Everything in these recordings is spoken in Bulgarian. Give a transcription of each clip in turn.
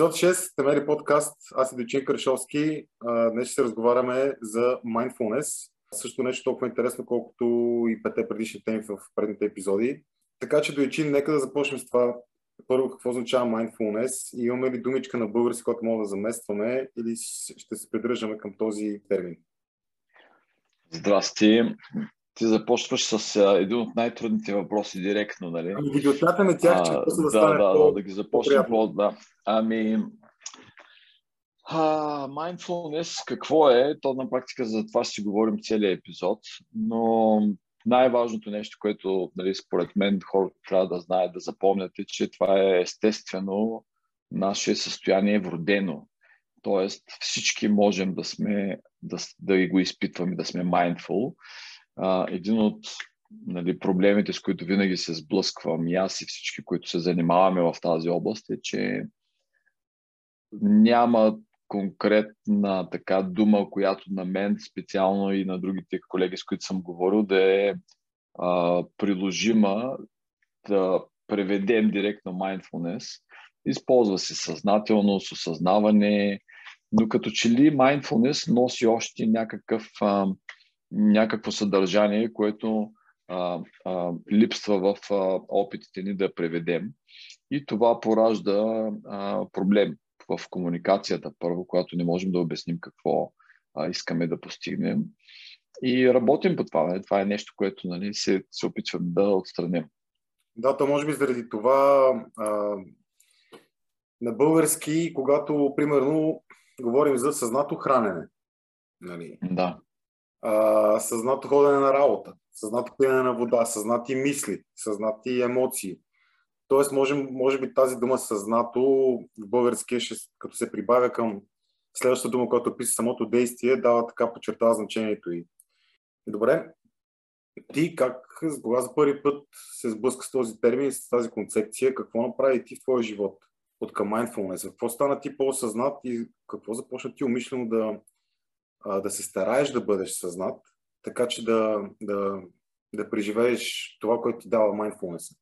Епизод 6, Темери подкаст. Аз и Дочин Крашовски. Днес ще се разговаряме за mindfulness. Също нещо толкова интересно, колкото и пете предишни теми в предните епизоди. Така че, Дочин, нека да започнем с това. Първо, какво означава mindfulness? И имаме ли думичка на български, която мога да заместваме или ще се придържаме към този термин? Здрасти ти започваш с а, един от най-трудните въпроси директно, нали? Ами ги отнятаме тях, че да, да, стане да, да, да ги започнем по да. Ами, а, mindfulness какво е? То на практика за това ще си говорим целият епизод, но най-важното нещо, което нали, според мен хората трябва да знаят, да запомнят е, че това е естествено наше състояние вродено. Тоест всички можем да сме, да, да го изпитваме, да сме mindful а, един от нали, проблемите, с които винаги се сблъсквам и аз и всички, които се занимаваме в тази област е, че няма конкретна така дума, която на мен специално и на другите колеги, с които съм говорил, да е а, приложима да преведем директно mindfulness. Използва се съзнателност, осъзнаване, но като че ли mindfulness носи още някакъв а, някакво съдържание, което а, а, липсва в а, опитите ни да преведем. И това поражда а, проблем в комуникацията, първо, когато не можем да обясним какво а, искаме да постигнем. И работим по това. Нали? Това е нещо, което нали, се, се опитвам да отстраним. Да, то може би заради това а, на български, когато, примерно, говорим за съзнато хранене. Нали? Да съзнато ходене на работа, съзнато пиене на вода, съзнати мисли, съзнати емоции. Тоест, може, може би тази дума съзнато в българския, като се прибавя към следващата дума, която описа самото действие, дава така подчертава значението и. Добре, ти как, кога за първи път се сблъска с този термин, с тази концепция, какво направи ти в твоя живот от към mindfulness? Какво стана ти по-осъзнат и какво започна ти умишлено да, а, да се стараеш да бъдеш съзнат, така че да, да, да преживееш това, което ти дава mindfulness.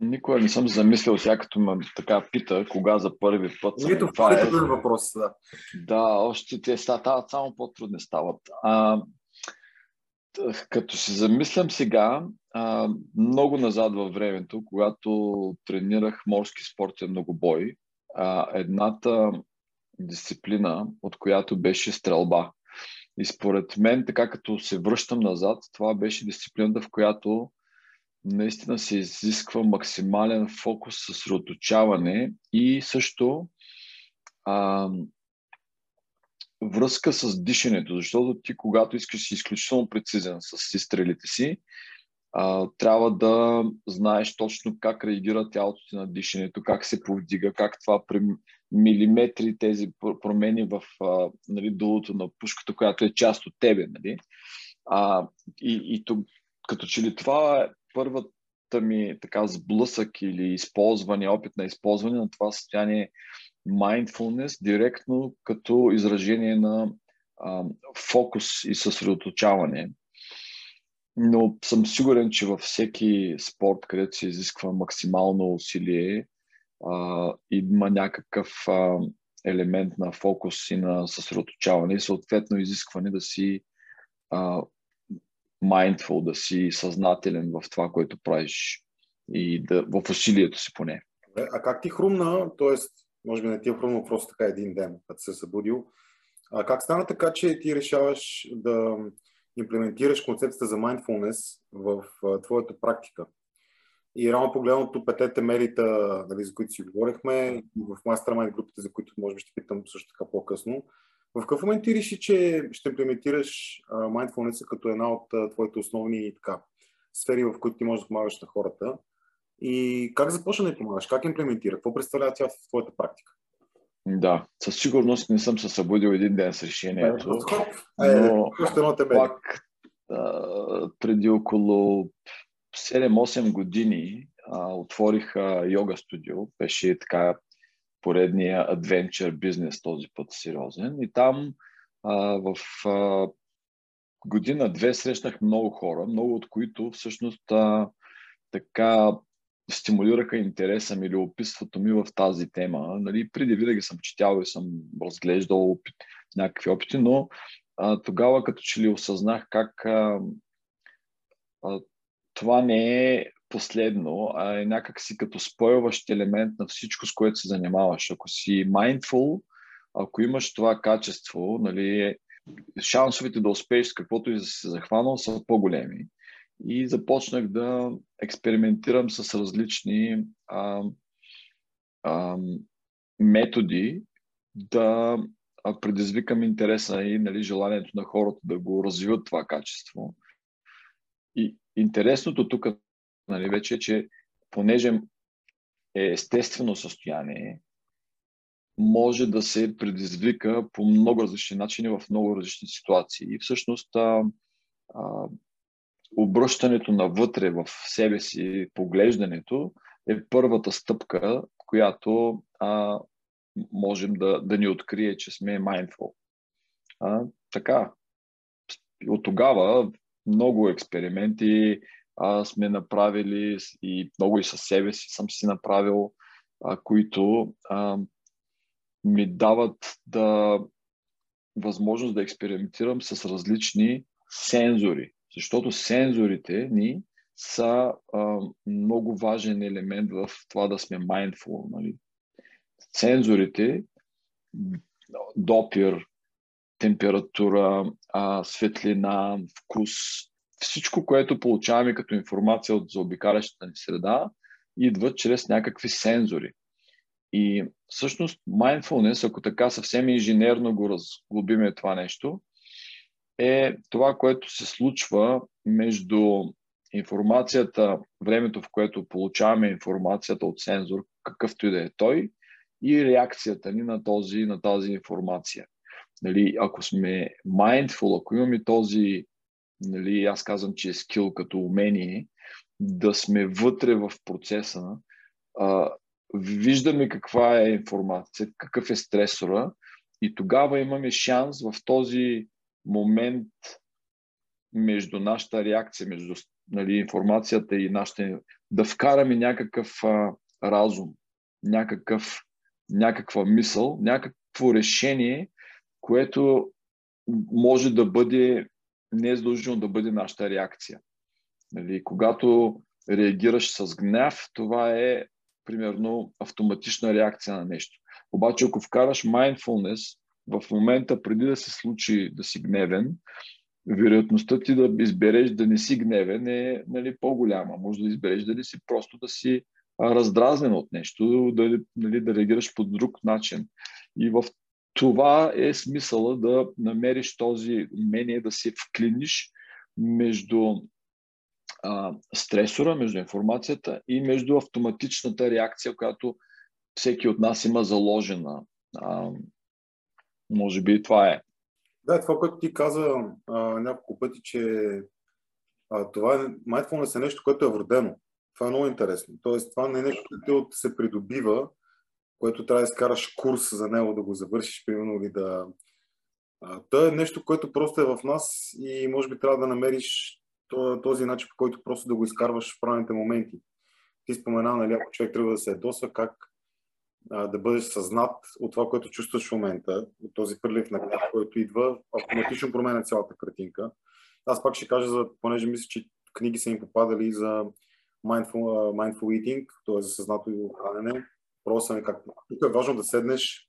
Никога не съм замислил сега, като ме така пита, кога за първи път. Нито това е въпрос, да. Да, още те стават само по-трудни стават. А, като се замислям сега, а, много назад във времето, когато тренирах морски спортен многобой, а, едната дисциплина, от която беше стрелба. И според мен, така като се връщам назад, това беше дисциплината, в която наистина се изисква максимален фокус, съсредоточаване и също а, връзка с дишането, защото ти, когато искаш си изключително прецизен с изстрелите си, а, трябва да знаеш точно как реагира тялото ти на дишането, как се повдига, как това милиметри тези промени в а, нали, долото на пушката, която е част от тебе. Нали? А, и, и то, като че ли това е първата ми така сблъсък или използване, опит на използване на това състояние mindfulness директно като изражение на а, фокус и съсредоточаване но съм сигурен, че във всеки спорт, където се изисква максимално усилие, а, има някакъв а, елемент на фокус и на съсредоточаване и съответно изискване да си а, mindful, да си съзнателен в това, което правиш и да, в усилието си поне. А как ти хрумна, т.е. може би не ти е хрумна просто така един ден, като се събудил, а как стана така, че ти решаваш да имплементираш концепцията за mindfulness в твоята практика. И реално погледното петете мерита, нали, за които си говорихме, в Mastermind групите, за които може би ще питам също така по-късно. В какъв момент ти реши, че ще имплементираш mindfulness като една от а, твоите основни така, сфери, в които ти можеш да помагаш на хората? И как започна да помагаш? Как имплементира? Какво представлява тя в твоята практика? Да, със сигурност не съм се събудил един ден с решението, е, но пак а, преди около 7-8 години а, отворих а, йога студио. Беше така поредния адвенчър бизнес този път сериозен. И там а, в а, година-две срещнах много хора, много от които всъщност а, така стимулираха интереса ми или описването ми в тази тема. Нали, преди винаги съм четял и съм разглеждал опит, някакви опити, но а, тогава като че ли осъзнах как а, а, това не е последно, а е някакси като спойващ елемент на всичко, с което се занимаваш. Ако си mindful, ако имаш това качество, нали, шансовете да успееш с каквото и да си захванал са по-големи. И започнах да експериментирам с различни а, а, методи да предизвикам интереса и нали, желанието на хората да го развиват това качество. Интересното тук нали, вече е, че понеже е естествено състояние, може да се предизвика по много различни начини в много различни ситуации. И всъщност а, а, обръщането навътре в себе си, поглеждането е първата стъпка, която а, можем да, да ни открие, че сме mindful. А, така, от тогава много експерименти а, сме направили и много и със себе си съм си направил, а, които а, ми дават да възможност да експериментирам с различни сензори. Защото сензорите ни са а, много важен елемент в това да сме mindful. Нали? Сензорите, допир, температура, а, светлина, вкус, всичко, което получаваме като информация от заобикалящата ни среда, идва чрез някакви сензори. И всъщност mindfulness, ако така съвсем инженерно го разглобиме това нещо, е това, което се случва между информацията, времето, в което получаваме информацията от сензор, какъвто и да е той, и реакцията ни на, този, на тази информация. Нали, ако сме mindful, ако имаме този, нали, аз казвам, че е скил като умение, да сме вътре в процеса, а, виждаме каква е информация, какъв е стресора и тогава имаме шанс в този момент между нашата реакция, между нали, информацията и нашата, да вкараме някакъв а, разум, някакъв, някаква мисъл, някакво решение, което може да бъде, не е задължително да бъде нашата реакция. Нали, когато реагираш с гняв, това е примерно автоматична реакция на нещо. Обаче ако вкараш mindfulness в момента преди да се случи да си гневен, вероятността ти да избереш да не си гневен е нали, по-голяма. Може да избереш дали си просто да си раздразнен от нещо, да, нали, да реагираш по друг начин. И в това е смисъла да намериш този умение да се вклиниш между а, стресора, между информацията и между автоматичната реакция, която всеки от нас има заложена. А, може би това е. Да, това, което ти каза а, няколко пъти, че а, това е, mindfulness е нещо, което е вродено. Това е много интересно. Тоест, това не е нещо, което се придобива, което трябва да изкараш курс за него, да го завършиш, примерно, или да... То е нещо, което просто е в нас и може би трябва да намериш този начин, по който просто да го изкарваш в правилните моменти. Ти спомена, нали, ако човек трябва да се ядосва, как а, да бъдеш съзнат от това, което чувстваш в момента, от този прилив на гняв, който идва, автоматично променя цялата картинка. Аз пак ще кажа, за, понеже мисля, че книги са им попадали за mindful, uh, mindful eating, т.е. за съзнато хранене. Просто как. Тук е важно да седнеш,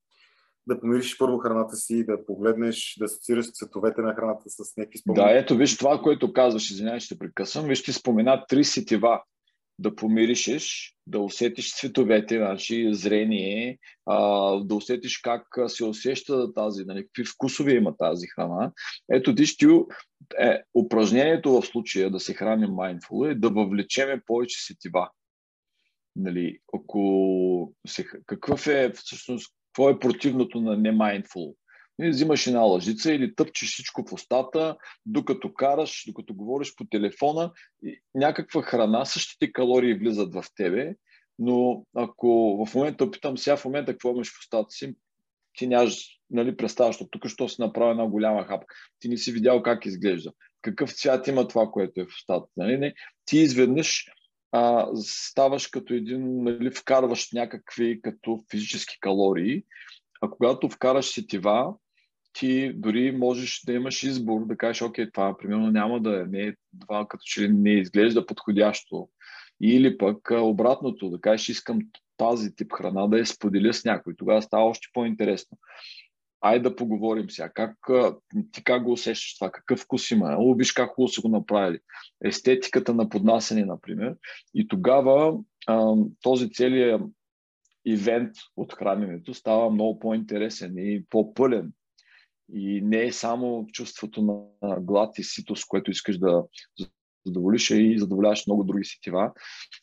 да помириш първо храната си, да погледнеш, да асоциираш цветовете на храната с някакви спомени. Да, ето виж това, което казваш, извинявай, ще прекъсвам. Виж, ти спомена три сетива да помиришеш, да усетиш цветовете, значи зрение, а, да усетиш как се усеща тази, нали, какви вкусове има тази храна. Ето, ти, е, упражнението в случая да се храним mindful е да въвлечеме повече сетива. Нали, се, какъв е всъщност, какво е противното на не mindful? И взимаш една лъжица или тъпчеш всичко в устата, докато караш, докато говориш по телефона, някаква храна, същите калории влизат в тебе, но ако в момента опитам сега, в момента какво имаш в устата си, ти нямаш нали, представа, тук що си направи една голяма хапка. Ти не си видял как изглежда. Какъв цвят има това, което е в устата. Нали? Ти изведнъж а, ставаш като един, нали, вкарваш някакви като физически калории, а когато вкараш сетива, ти дори можеш да имаш избор да кажеш, окей, това примерно няма да е, не, това като че ли не изглежда подходящо. Или пък обратното, да кажеш, искам тази тип храна да я споделя с някой. Тогава става още по-интересно. Айде да поговорим сега. Как, ти как го усещаш това? Какъв вкус има? О, виж как хубаво са го направили. Естетиката на поднасене, например. И тогава този целият ивент от храненето става много по-интересен и по-пълен. И не е само чувството на глад и ситост, което искаш да задоволиш, а и задоволяваш много други сетива.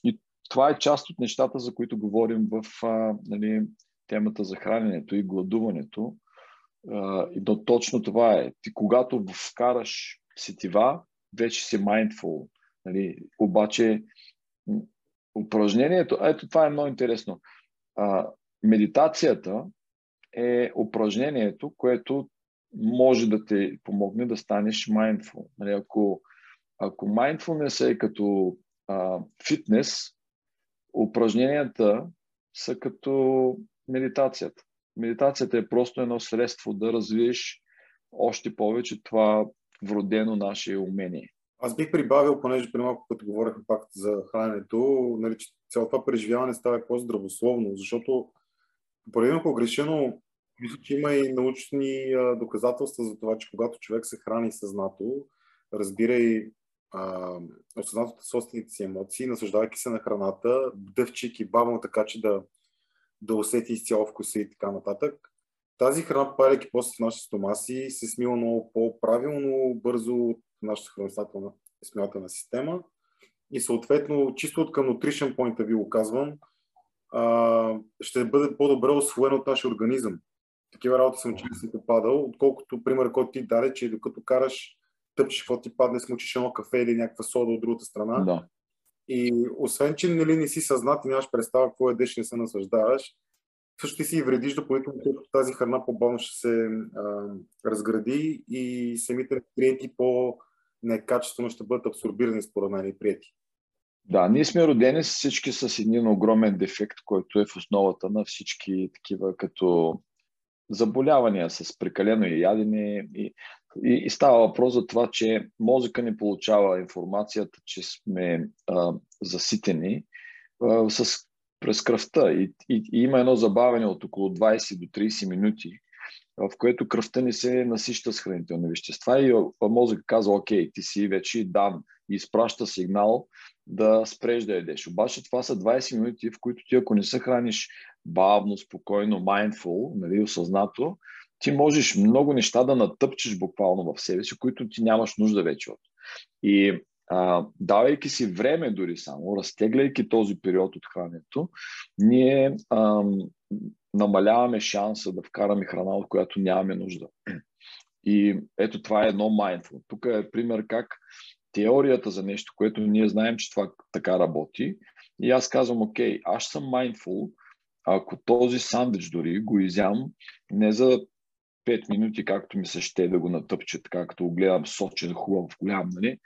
И това е част от нещата, за които говорим в а, нали, темата за храненето и гладуването. А, до точно това е. Ти когато вкараш сетива, вече си mindful. Нали? Обаче упражнението, ето това е много интересно. А, медитацията е упражнението, което може да те помогне да станеш mindful. Нали, ако, ако mindfulness е като а, фитнес, упражненията са като медитацията. Медитацията е просто едно средство да развиеш още повече това вродено наше умение. Аз бих прибавил, понеже при малко като говорихме пак за храненето, нали, че цялото това преживяване става по-здравословно, защото поредно погрешено, мисля, че има и научни доказателства за това, че когато човек се храни съзнато, разбира и осъзнато собствените си емоции, наслаждавайки се на храната, дъвчики бавно така, че да, да усети изцяло вкуса и така нататък. Тази храна, парейки после в нашите стомаси, се смила много по-правилно, бързо от нашата храносателна смятана система. И съответно, чисто от към nutrition point ви го казвам, ще бъде по-добре освоен от нашия организъм. Такива работи съм че съм попадал, отколкото пример, който ти даде, че докато караш тъпчеш, какво ти падне, смучиш едно кафе или някаква сода от другата страна. Да. И освен, че нали, не си съзнат и нямаш представа какво едеш, не се наслаждаваш, също ти си и вредиш допълнително, тъй тази храна по-бавно ще се а, разгради и самите клиенти по-некачествено ще бъдат абсорбирани според мен и прияти. Да, ние сме родени всички с един огромен дефект, който е в основата на всички такива като заболявания с прекалено ядене. И, и, и става въпрос за това, че мозъка ни получава информацията, че сме а, заситени а, с, през кръвта. И, и, и има едно забавяне от около 20 до 30 минути, в което кръвта ни се насища с хранителни вещества и мозък казва, окей, ти си вече дан и изпраща сигнал да спреш да едеш. Обаче това са 20 минути, в които ти ако не се храниш бавно, спокойно, mindful, нали, осъзнато, ти можеш много неща да натъпчеш буквално в себе си, които ти нямаш нужда вече от. И а, давайки си време дори само, разтегляйки този период от храненето, ние а, намаляваме шанса да вкараме храна, от която нямаме нужда. И ето това е едно mindful. Тук е пример как теорията за нещо, което ние знаем, че това така работи. И аз казвам, окей, аз съм mindful, ако този сандвич дори го изям не за 5 минути, както ми се ще да го натъпча, така като гледам сочен, хубав, голям, нали?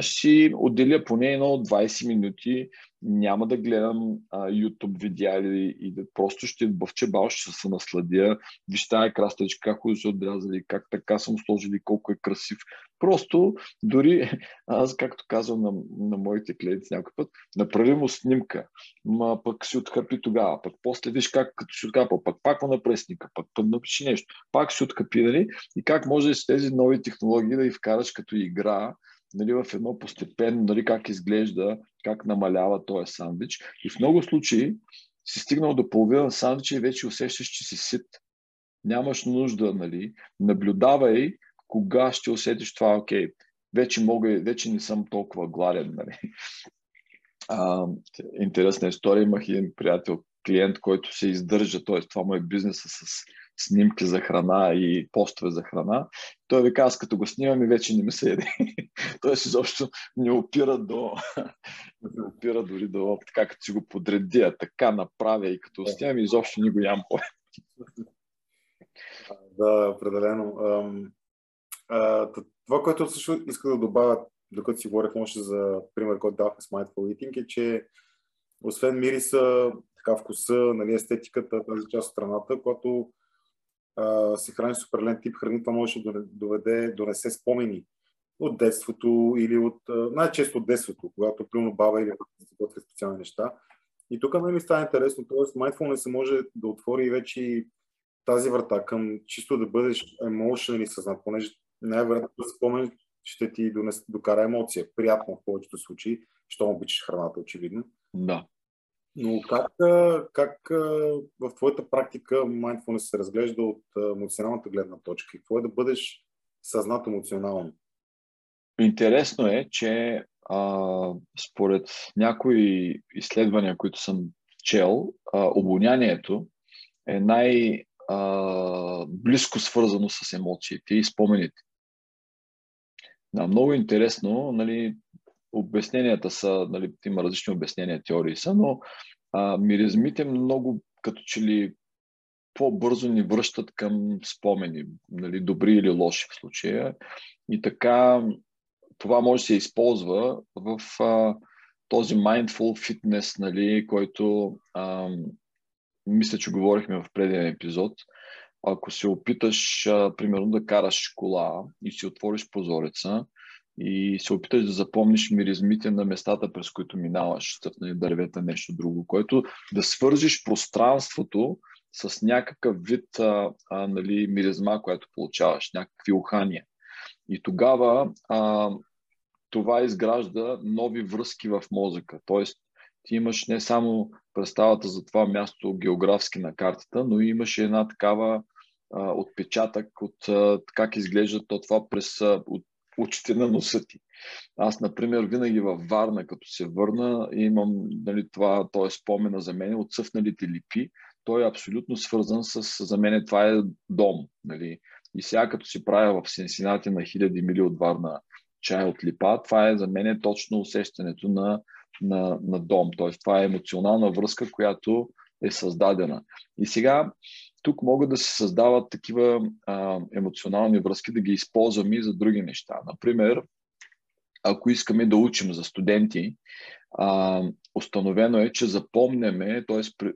Ще отделя поне едно 20 минути, няма да гледам а, YouTube видеа или и да просто ще бъвче бал, ще се насладя. Виж тази крастечка, как го се отрязали, как така съм сложили, колко е красив. Просто дори аз, както казвам на, на моите клиенти някой път, направи му снимка, ма пък си отхъпи тогава, пък после виж как като си откапа, пък пак му напресника, пък пък напиши нещо, пак си отхъпи, нали? И как може с тези нови технологии да ги вкараш като игра, нали, в едно постепенно, нали, как изглежда, как намалява този сандвич. И в много случаи си стигнал до половина сандвича и вече усещаш, че си сит. Нямаш нужда, нали? Наблюдавай кога ще усетиш това, окей, вече мога, вече не съм толкова гладен, нали? А, интересна история. Имах един приятел, клиент, който се издържа, т.е. това му е бизнеса с снимки за храна и постове за храна. Той ви каза, като го снимам и вече не ми се еде. Тоест изобщо не опира до... не опира дори до така, като си го подредя, така направя и като снимам изобщо не го ям. Да, определено. Това, което също иска да добавя докато си говорихме още за пример, който давахме с Mindful Eating, е, че освен мириса, така вкуса, нали, естетиката, тази част от страната, когато а, се храни с определен тип храни, това може да доведе, донесе спомени от детството или от, най-често от детството, когато примерно баба или се готвят специални неща. И тук нали става интересно, т.е. mindfulness може да отвори вече тази врата към чисто да бъдеш emotionally съзнат, понеже най-вероятно спомен ще ти донес, докара емоция. Приятно в повечето случаи, що обичаш храната, очевидно. Да. Но как, как в твоята практика mindfulness се разглежда от емоционалната гледна точка? Какво е да бъдеш съзнат емоционално? Интересно е, че а, според някои изследвания, които съм чел, а, обонянието е най- близко свързано с емоциите и спомените. Да, много интересно, нали, обясненията са, нали, има различни обяснения, теории са, но а, миризмите много като че ли по-бързо ни връщат към спомени, нали, добри или лоши в случая. И така това може да се използва в а, този mindful fitness, нали, който а, мисля, че говорихме в преден епизод. Ако се опиташ, а, примерно, да караш кола и си отвориш прозореца и се опиташ да запомниш миризмите на местата, през които минаваш, стъпнали дървета, нещо друго, което да свържиш пространството с някакъв вид а, а, нали, миризма, която получаваш, някакви ухания. И тогава а, това изгражда нови връзки в мозъка. Тоест, ти имаш не само представата за това място географски на картата, но имаш една такава а, отпечатък от а, как изглежда то това през от очите на носа ти. Аз, например, винаги във Варна, като се върна, имам нали, това, то е спомена за мен, отсъфналите липи. Той е абсолютно свързан с, за мен това е дом. Нали. И сега, като си правя в Сенсинати на хиляди мили от Варна чай от липа, това е за мен точно усещането на, на, на дом. Тоест, това е емоционална връзка, която е създадена. И сега тук могат да се създават такива а, емоционални връзки, да ги използваме и за други неща. Например, ако искаме да учим за студенти, а, установено е, че запомняме, т.е.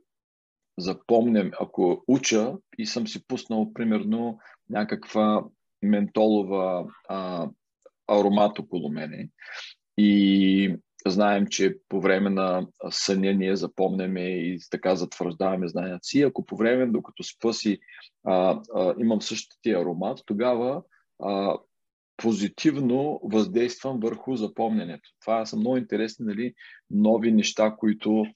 запомням, ако уча и съм си пуснал примерно някаква ментолова а, аромат около мене и знаем, че по време на съня ние запомняме и така затвърждаваме знанията си. Ако по време, докато спа си, а, а, имам същия аромат, тогава а, позитивно въздействам върху запомнянето. Това са много интересни нали, нови неща, които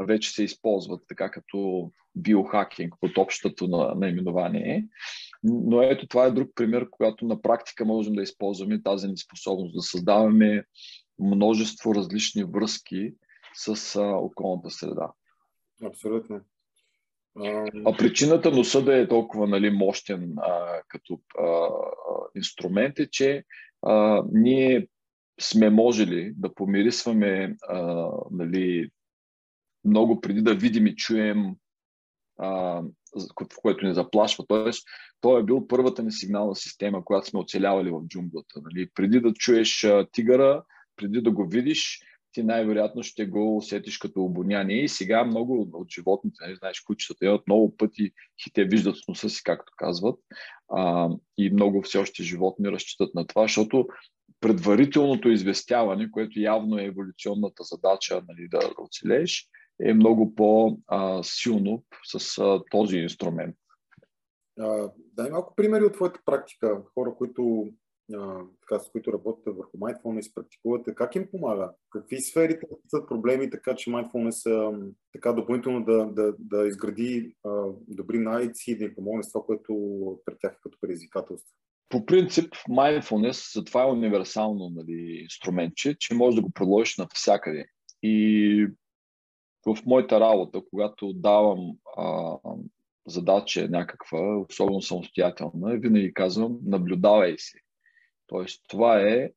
вече се използват така като биохакинг под общото на наименование. Но ето това е друг пример, когато на практика можем да използваме тази неспособност да създаваме множество различни връзки с а, околната среда. Абсолютно. А причината носа да е толкова нали, мощен а, като а, инструмент е, че а, ние сме можели да помирисваме а, нали, много преди да видим и чуем а, което ни заплашва. Тоест, той е бил първата ни сигнална система, която сме оцелявали в джунглата. Нали? Преди да чуеш а, тигъра, преди да го видиш, ти най-вероятно ще го усетиш като обоняние. И сега много от животните, не нали, знаеш, кучетата имат много пъти те виждат с носа си, както казват. А, и много все още животни разчитат на това, защото предварителното известяване, което явно е еволюционната задача нали, да оцелееш, е много по-силно с а, този инструмент. А, дай малко примери от твоята практика, хора, които, така, с които работите върху mindfulness, практикувате. Как им помага? Какви сфери са проблеми, така че mindfulness така допълнително да, да, да изгради а, добри навици и да им помогне с това, което пред тях е като предизвикателство? По принцип, mindfulness, затова е универсално нали, инструментче, че може да го приложиш навсякъде. И в моята работа, когато давам а, задача някаква, особено самостоятелна, винаги казвам, наблюдавай си. Тоест, това е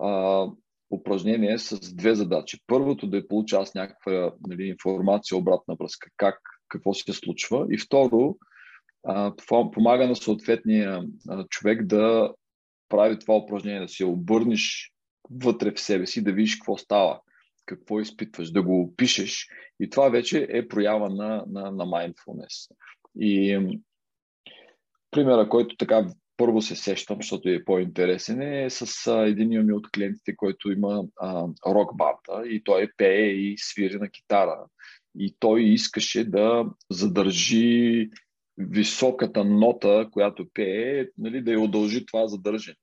а, упражнение с две задачи. Първото да получа аз някаква нали, информация, обратна връзка, как, какво се случва. И второ, а, помага на съответния а, човек да прави това упражнение, да си обърнеш вътре в себе си, да видиш какво става, какво изпитваш, да го опишеш. И това вече е проява на, на, на mindfulness. И примера, който така първо се сещам, защото е по-интересен, е с а, един ми от клиентите, който има а, рок банда и той пее и свири на китара. И той искаше да задържи високата нота, която пее, нали, да я удължи това задържане.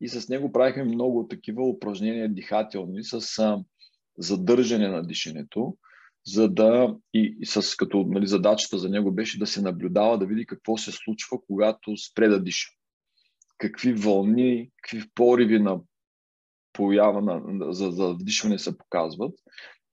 И с него правихме много такива упражнения дихателни с а, задържане на дишането, за да и, и с като нали, задачата за него беше да се наблюдава, да види какво се случва, когато спре да диша. Какви вълни, какви пориви на поява на, за, за вдишване се показват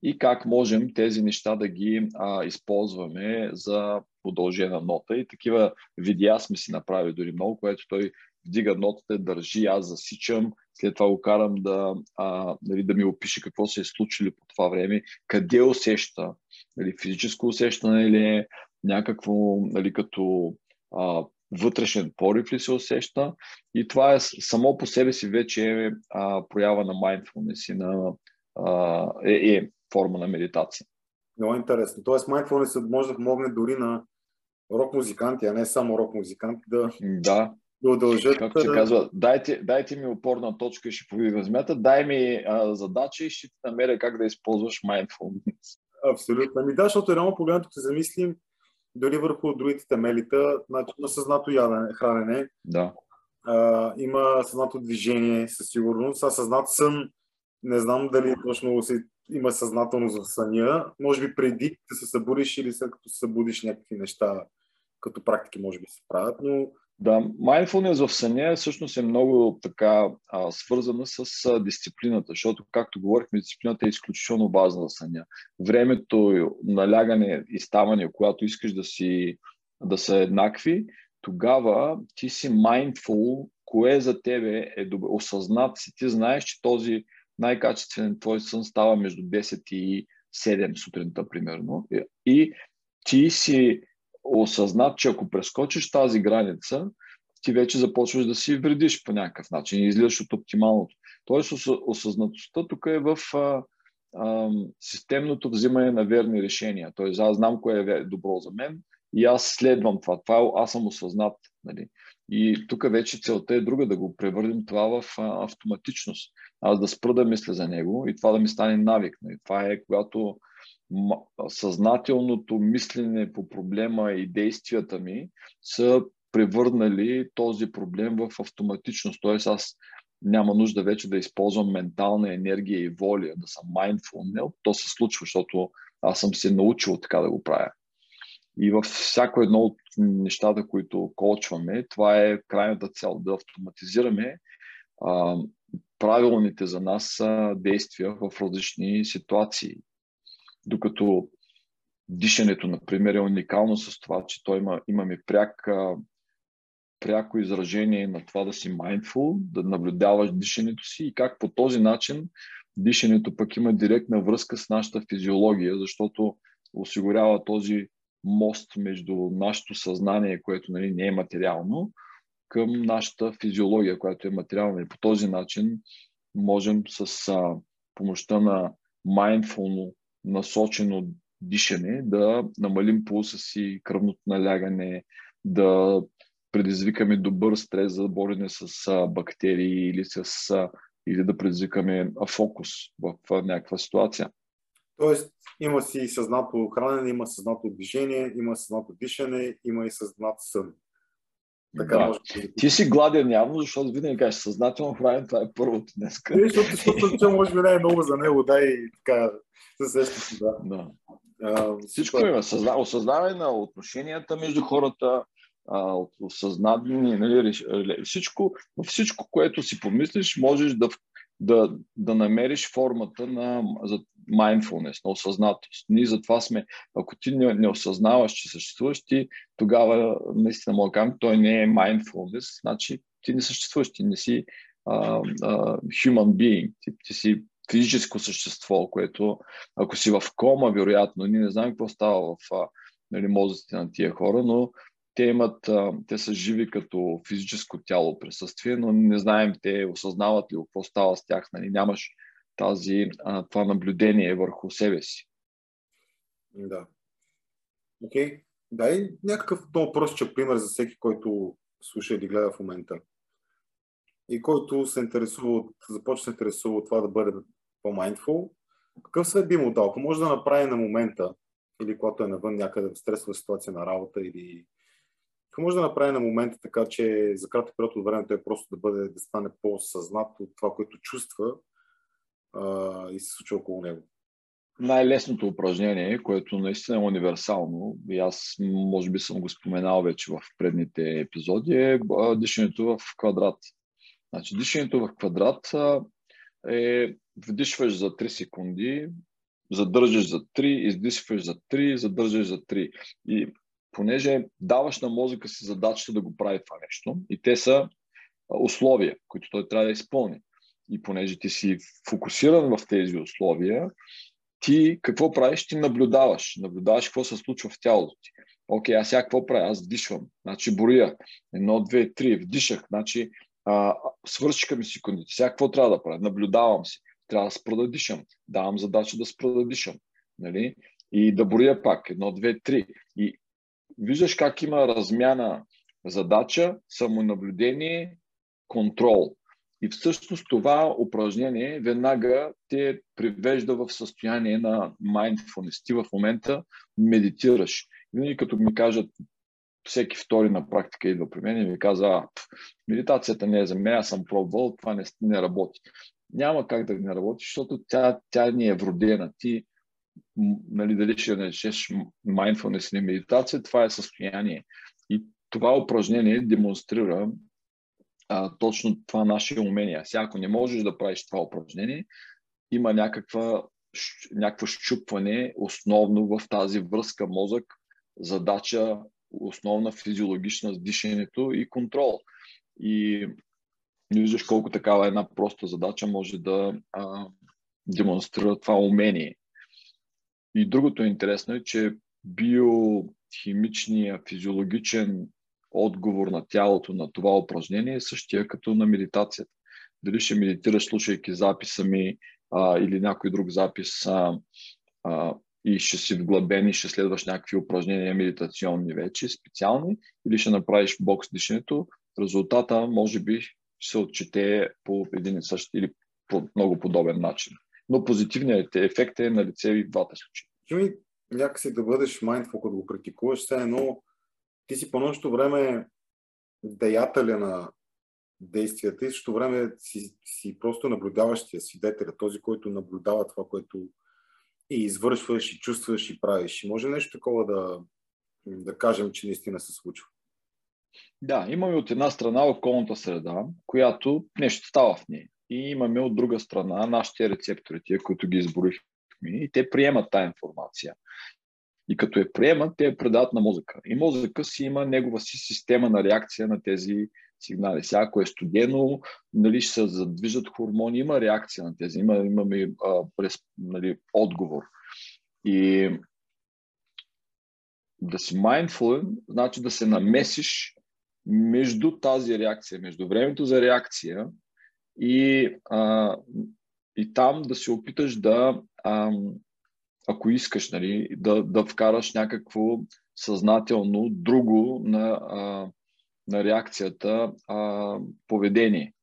и как можем тези неща да ги а, използваме за продължена нота. И такива видеа сме си направили дори много, което той вдига нотата, държи, аз засичам, след това го карам да, а, нали, да ми опише какво се е случило по това време, къде усеща, нали, физическо усещане или е някакво, нали, като а, вътрешен порив ли се усеща. И това е само по себе си вече е а, проява на mindfulness и на, а, е, е форма на медитация. Много интересно. Тоест, mindfulness може да помогне дори на рок музиканти, а не само рок музиканти да, да. да удължат. Както се казва, дайте, дайте ми опорна точка и ще повидим змията, дай ми а, задача и ще ти намеря как да използваш mindfulness. Абсолютно. Ами да, защото реално погледнато се замислим дори върху другите темелита, значи има съзнато ядене, хранене, да. а, има съзнато движение със сигурност, а съзнат сън, не знам дали точно се, има съзнателност в съня, може би преди да се събудиш или след като се събудиш някакви неща като практики може би се правят, но да, mindfulness в съня всъщност е много така а, свързана с а, дисциплината, защото, както говорихме, дисциплината е изключително важна за съня. Времето, налягане и ставане, когато искаш да, си, да са еднакви, тогава ти си mindful, кое за тебе е добре. Осъзнат си, ти знаеш, че този най-качествен твой сън става между 10 и 7 сутринта, примерно. И ти си осъзнат, че ако прескочиш тази граница, ти вече започваш да си вредиш по някакъв начин и излизаш от оптималното. Тоест осъзнатостта тук е в а, а, системното взимане на верни решения. Тоест аз знам кое е добро за мен и аз следвам това. това аз съм осъзнат. Нали? И тук вече целта е друга, да го превърнем това в а, автоматичност. Аз да спра да мисля за него и това да ми стане навик. Нали? Това е когато съзнателното мислене по проблема и действията ми са превърнали този проблем в автоматичност. Т.е. аз няма нужда вече да използвам ментална енергия и воля, да съм mindful. То се случва, защото аз съм се научил така да го правя. И във всяко едно от нещата, които колчваме, това е крайната цел да автоматизираме а, правилните за нас действия в различни ситуации. Докато дишането, например, е уникално с това, че той има, имаме пряк, пряко изражение на това да си mindful, да наблюдаваш дишането си и как по този начин дишането пък има директна връзка с нашата физиология, защото осигурява този мост между нашето съзнание, което нали, не е материално, към нашата физиология, която е материална. И по този начин можем с а, помощта на mindful насочено дишане, да намалим пулса си, кръвното налягане, да предизвикаме добър стрес за борене с бактерии или, с, или да предизвикаме фокус в някаква ситуация. Тоест, има си съзнато хранене, има съзнато движение, има съзнато дишане, има и съзнат сън. Така да. може Ти си гладен явно, защото винаги кажеш съзнателно хранене, това е първото днес. Не, защото, защото може би не е много за него, да, и така се сещам, да. да. А, Всичко има. Съзна... Осъзнаване на отношенията между хората, осъзнаване, нали, всичко, всичко, което си помислиш, можеш да, да, да намериш формата на за mindfulness, на осъзнатост. Ние затова сме, ако ти не, не осъзнаваш, че съществуваш, ти тогава наистина мога да той не е mindfulness, значи ти не съществуваш, ти не си uh, uh, human being, ти, ти си физическо същество, което ако си в кома, вероятно, ние не знаем какво става в нали, мозъците на тия хора, но те имат, те са живи като физическо тяло присъствие, но не знаем те осъзнават ли какво става с тях. Нали? Нямаш тази, това наблюдение върху себе си. Да. Окей. Okay. Дай някакъв много простичък пример за всеки, който слуша или гледа в момента. И който се интересува, започва се интересува от това да бъде по-mindful. Какъв съвет би му дал? Ако може да направи на момента, или когато е навън някъде в стресова ситуация на работа, или какво може да направи на момента така, че за кратък период от време той просто да бъде, да стане по-съзнат от това, което чувства а, и се случва около него? най-лесното упражнение, което наистина е универсално, и аз може би съм го споменал вече в предните епизоди, е дишането в квадрат. Значи, дишането в квадрат е вдишваш за 3 секунди, задържаш за 3, издишваш за 3, задържаш за 3. И понеже даваш на мозъка си задачата да го прави това нещо, и те са условия, които той трябва да изпълни. И понеже ти си фокусиран в тези условия, ти какво правиш? Ти наблюдаваш. Наблюдаваш какво се случва в тялото ти. Окей, аз сега какво правя? Аз вдишвам. Значи броя. Едно, две, три. Вдишах. Значи а, свършиха ми секундите. Сега какво трябва да правя? Наблюдавам си. Трябва да спра да дишам. Давам задача да спра да дишам. Нали? И да броя пак. Едно, две, три. И виждаш как има размяна задача, самонаблюдение, контрол. И всъщност това упражнение веднага те привежда в състояние на mindfulness. Ти в момента медитираш. Винаги като ми кажат, всеки втори на практика идва при мен и ми каза, а, медитацията не е за мен, аз съм пробвал, това не, не работи. Няма как да не работи, защото тя, тя ни е вродена. Ти, нали, дали ще наречеш mindfulness или медитация, това е състояние. И това упражнение демонстрира а, точно това наше умение. Сега, ако не можеш да правиш това упражнение, има някаква, някакво щупване основно в тази връзка мозък, задача, основна физиологична с дишането и контрол. И виждаш колко такава една проста задача може да а, демонстрира това умение. И другото интересно е, че биохимичния, физиологичен отговор на тялото на това упражнение е същия като на медитацията. Дали ще медитираш, слушайки записа ми а, или някой друг запис а, а, и ще си вглъбен и ще следваш някакви упражнения медитационни вече, специални, или ще направиш бокс дишането, резултата може би ще се отчете по един и същ или по много подобен начин. Но позитивният ефект е на лице и в двата случаи. Чуми, някакси да бъдеш mindful, като го критикуваш, все едно ти си по нощото време деятеля на действията и също време си, си просто наблюдаващия свидетеля, този, който наблюдава това, което и извършваш, и чувстваш, и правиш. Може нещо такова да, да кажем, че наистина се случва? Да, имаме от една страна околната среда, която нещо става в нея. И имаме от друга страна нашите рецептори, тия, които ги изборихме, и те приемат тази информация. И като я приемат, те я предават на мозъка. И мозъка си има негова си система на реакция на тези сигнали. Сега, ако е студено, нали, ще се задвижат хормони, има реакция на тези, има, имаме а, нали, отговор. И да си mindful, значи да се намесиш между тази реакция, между времето за реакция и, а, и там да се опиташ да, а, ако искаш, нали, да, да вкараш някакво съзнателно друго на, а, на реакцията а, поведение.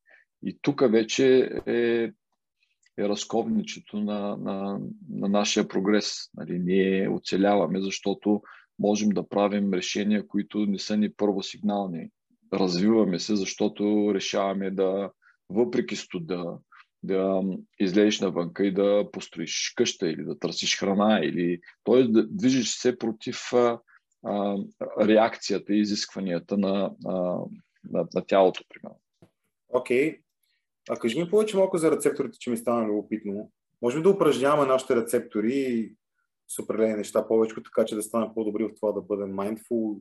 И тук вече е, е разковничето на, на, на нашия прогрес. Нали, ние оцеляваме, защото можем да правим решения, които не са ни първосигнални. Развиваме се, защото решаваме да, въпреки студа, да излезеш навънка и да построиш къща или да търсиш храна, или т.е. да движиш се против а, а, реакцията и изискванията на, а, на, на тялото, примерно. Окей. Okay. А кажи ми повече малко за рецепторите, че ми стана любопитно. Можем да упражняваме нашите рецептори с определени неща повече, така че да станем по-добри в това да бъдем mindful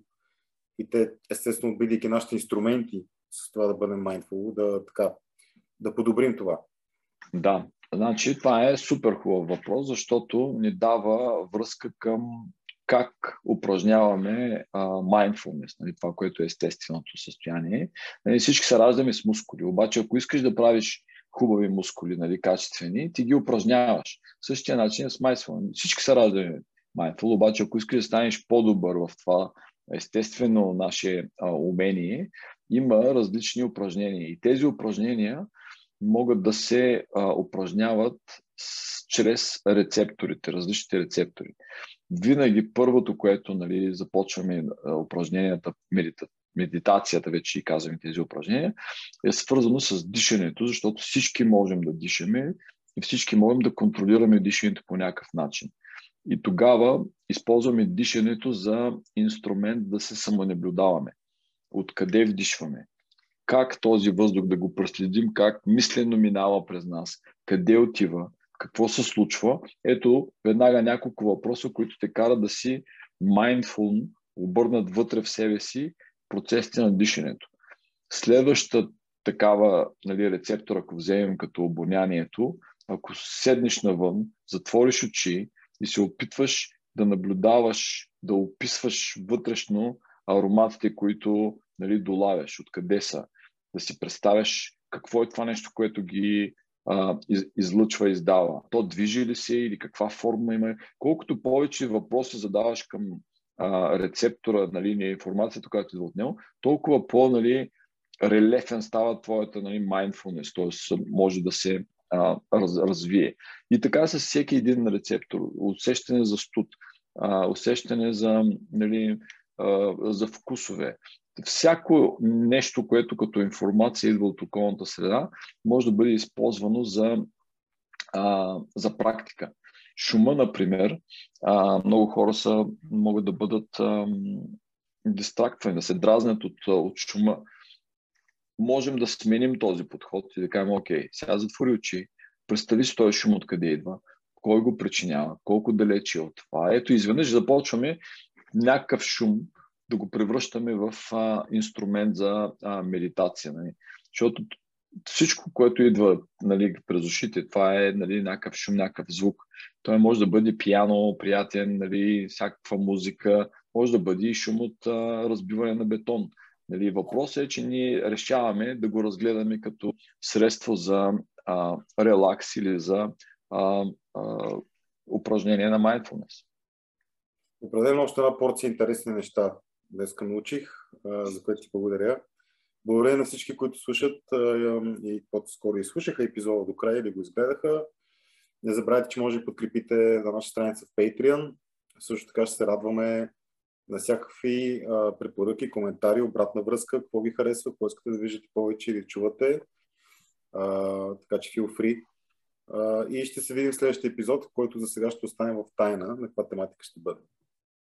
и те, естествено, бидейки нашите инструменти с това да бъдем mindful, да, така, да подобрим това. Да, значи това е супер хубав въпрос, защото ни дава връзка към как упражняваме а, mindfulness, нали, това, което е естественото състояние. Нали, всички се раждаме с мускули, обаче ако искаш да правиш хубави мускули, нали, качествени, ти ги упражняваш. Същия начин е с mindfulness. Всички се раждаме mindful, обаче ако искаш да станеш по-добър в това естествено наше а, умение, има различни упражнения. И тези упражнения могат да се а, упражняват с, чрез рецепторите, различните рецептори. Винаги първото, което нали, започваме а, упражненията, медита, медитацията, вече и казваме тези упражнения, е свързано с дишането, защото всички можем да дишаме и всички можем да контролираме дишането по някакъв начин. И тогава използваме дишането за инструмент да се самонаблюдаваме. Откъде вдишваме? Как този въздух да го проследим, как мислено минава през нас, къде отива, какво се случва. Ето веднага няколко въпроса, които те карат да си mindful, обърнат вътре в себе си процесите на дишането. Следващата такава нали, рецептор, ако вземем като обонянието, ако седнеш навън, затвориш очи и се опитваш да наблюдаваш, да описваш вътрешно ароматите, които нали, долавяш, откъде са, да си представяш какво е това нещо, което ги а, из, излъчва, издава. То движи ли се или каква форма има. Колкото повече въпроси задаваш към а, рецептора нали, на информацията, която идва от него, толкова по нали, релефен става твоята нали, mindfulness, т.е. може да се а, раз, развие. И така с всеки един рецептор, усещане за студ, а, усещане за, нали, а, за вкусове. Всяко нещо, което като информация идва от околната среда, може да бъде използвано за, а, за практика. Шума, например, а, много хора са, могат да бъдат дистрактвани, да се дразнят от, от шума можем да сменим този подход и да кажем, окей, сега затвори очи, представи си този шум откъде идва, кой го причинява, колко далече е от това. Ето, изведнъж започваме някакъв шум да го превръщаме в а, инструмент за а, медитация. Нали? Защото всичко, което идва нали, през ушите, това е нали, някакъв шум, някакъв звук. Той може да бъде пияно, приятен, нали, всякаква музика, може да бъде и шум от а, разбиване на бетон. Нали, въпросът е, че ние решаваме да го разгледаме като средство за а, релакс или за а, а, упражнение на mindfulness. Определено още една порция интересни неща днеска научих, за което ти благодаря. Благодаря на всички, които слушат и по-скоро изслушаха епизода до края или го изгледаха. Не забравяйте, че може да подкрепите на нашата страница в Patreon. Също така ще се радваме на всякакви а, препоръки, коментари, обратна връзка, какво ви харесва, какво искате да виждате повече или чувате. Така че feel free. И ще се видим в следващия епизод, който за сега ще остане в тайна на каква тематика ще бъде.